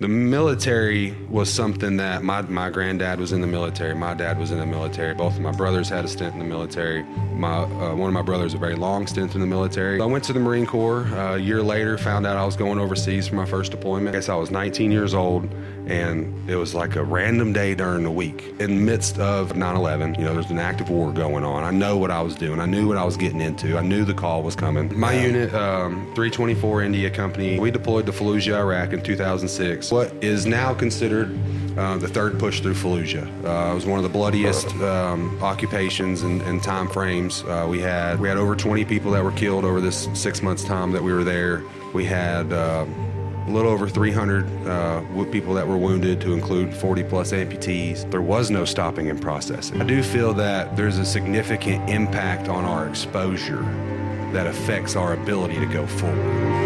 The military was something that my, my granddad was in the military. My dad was in the military. Both of my brothers had a stint in the military. My uh, one of my brothers a very long stint in the military. I went to the Marine Corps. Uh, a year later, found out I was going overseas for my first deployment. I guess I was 19 years old, and it was like a random day during the week. In the midst of 9/11, you know, there's an active war going on. I know what I was doing. I knew what I was getting into. I knew the call was coming. My unit, um, 324 India Company, we deployed to Fallujah, Iraq in 2006 what is now considered uh, the third push through Fallujah. Uh, it was one of the bloodiest um, occupations and, and, time frames. Uh, we had we had over 20 people that were killed over this six months time that we were there. We had uh, a little over 300 uh, people that were wounded, to include 40 plus amputees. There was no stopping and processing. I do feel that there's a significant impact on our exposure that affects our ability to go forward.